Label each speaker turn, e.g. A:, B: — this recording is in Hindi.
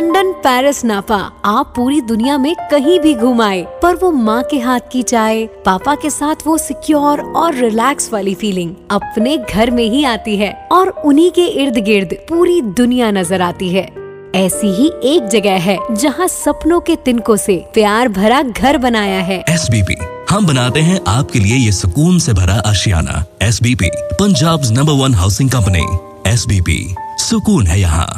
A: लंदन, पेरिस नापा आप पूरी दुनिया में कहीं भी घुमाए पर वो माँ के हाथ की चाय, पापा के साथ वो सिक्योर और रिलैक्स वाली फीलिंग अपने घर में ही आती है और उन्हीं के इर्द गिर्द पूरी दुनिया नज़र आती है। ऐसी ही एक जगह है जहाँ सपनों के तिनकों से प्यार भरा घर बनाया है।
B: एस हम बनाते हैं आपके लिए ये सुकून से भरा आशियाना। S Punjab number one housing company S सुकून है यहाँ।